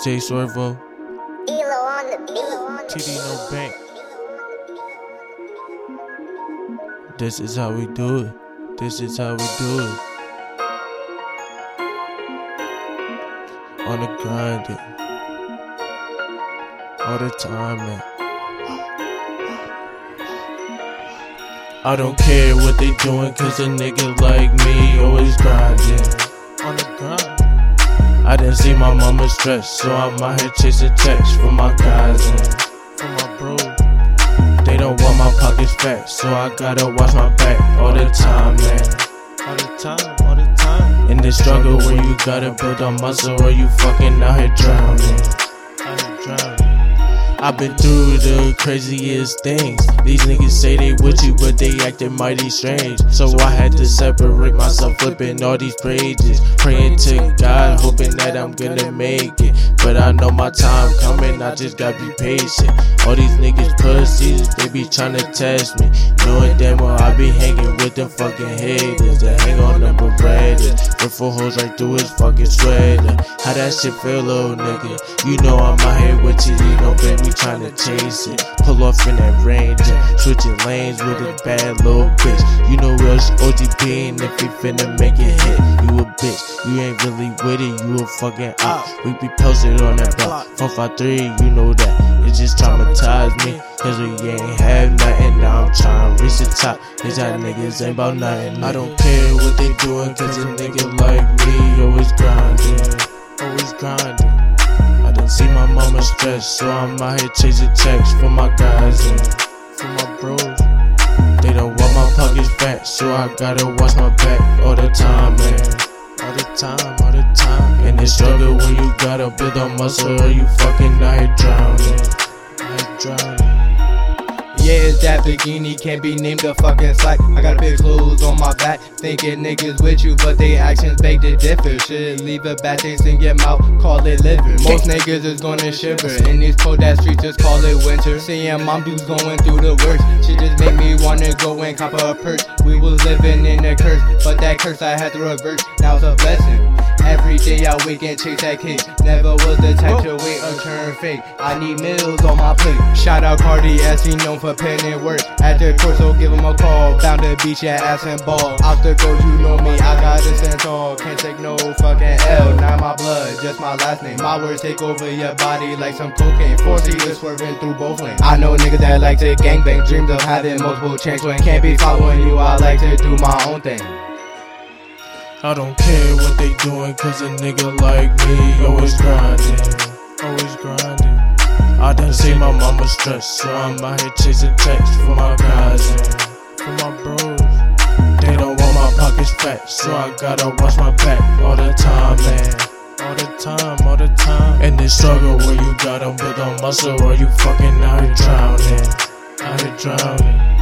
Jay Swervo, Elo on the beat. TD No Bank. This is how we do it. This is how we do it. On the grind, all the time, man. I don't care what they doing, cause a nigga like me always grinding. On the grind. I didn't see my mama stress, so I'm out here chasing checks for my guys and for my bro. They don't want my pockets fat, so I gotta watch my back all the time, man. All the time, all the time. In the struggle where you gotta build a muscle or you fucking out here drowning. Out here drowning. I've been through the craziest things. These niggas say they with you, but they acting mighty strange. So I had to separate myself, flipping all these pages. Praying to God, hoping that I'm gonna make it. But I know my time coming, I just gotta be patient. All these niggas pussies, they be trying to test me. Knowing damn well I be hanging with them fucking haters. That Rip for hoes right through his fucking sweater. How that shit feel, little nigga? You know I'm out here with you, you know, baby, tryna chase it. Pull off in that ranger, switching lanes with a bad little bitch. You know where's OGP and if he finna make it hit, you a bitch. You ain't really with it, you a fucking op. We be posted on that block. 453, you know that. It just traumatized me, cause we ain't have nothing. Now I'm trying to top. Cause y'all niggas ain't about nothing. I don't care what they doing, cause a nigga like me always grinding. Always grinding. I done see my mama stress, so I'm out here chasing checks for my guys and for my bros. They don't want my pockets fat, so I gotta watch my back all the time, man. All the time, all the time. And the struggle when you gotta build a muscle or you fucking here drowning. Here drowning. Yeah, it's Daborghini, can't be named a fucking sight. I got big clothes on my back, thinking niggas with you, but they actions beg to differ. Should leave a bad taste in your mouth, call it liver. Most niggas is gonna shiver, in these cold ass streets, just call it winter. Seeing mom dudes going through the worst, she just make me wanna go and cop a purse. We was living in a curse, but that curse I had to reverse, now it's a blessing. Every day I wake and chase that cake. Never was the type to wait or turn fake. I need meals on my plate. Shout out Cardi as he known for pen and work. At the court, so give him a call. Bound to beat your ass and ball. Coast, you know me. I gotta stand tall. Can't take no fucking L. Not my blood, just my last name. My words take over your body like some cocaine. Four seaters swerving through both lanes. I know niggas that like to gangbang. Dreams of having multiple chains. When can't be following you, I like to do my own thing. I don't care what they doing, cause a nigga like me always grinding, always grinding. I done see my mama stress, so I'm out here chasing checks for my guys and for my bros. They don't want my pockets fat, so I gotta watch my back all the time, man. All the time, all the time. In this struggle where you gotta build a muscle or you fucking out here drowning, out here drowning.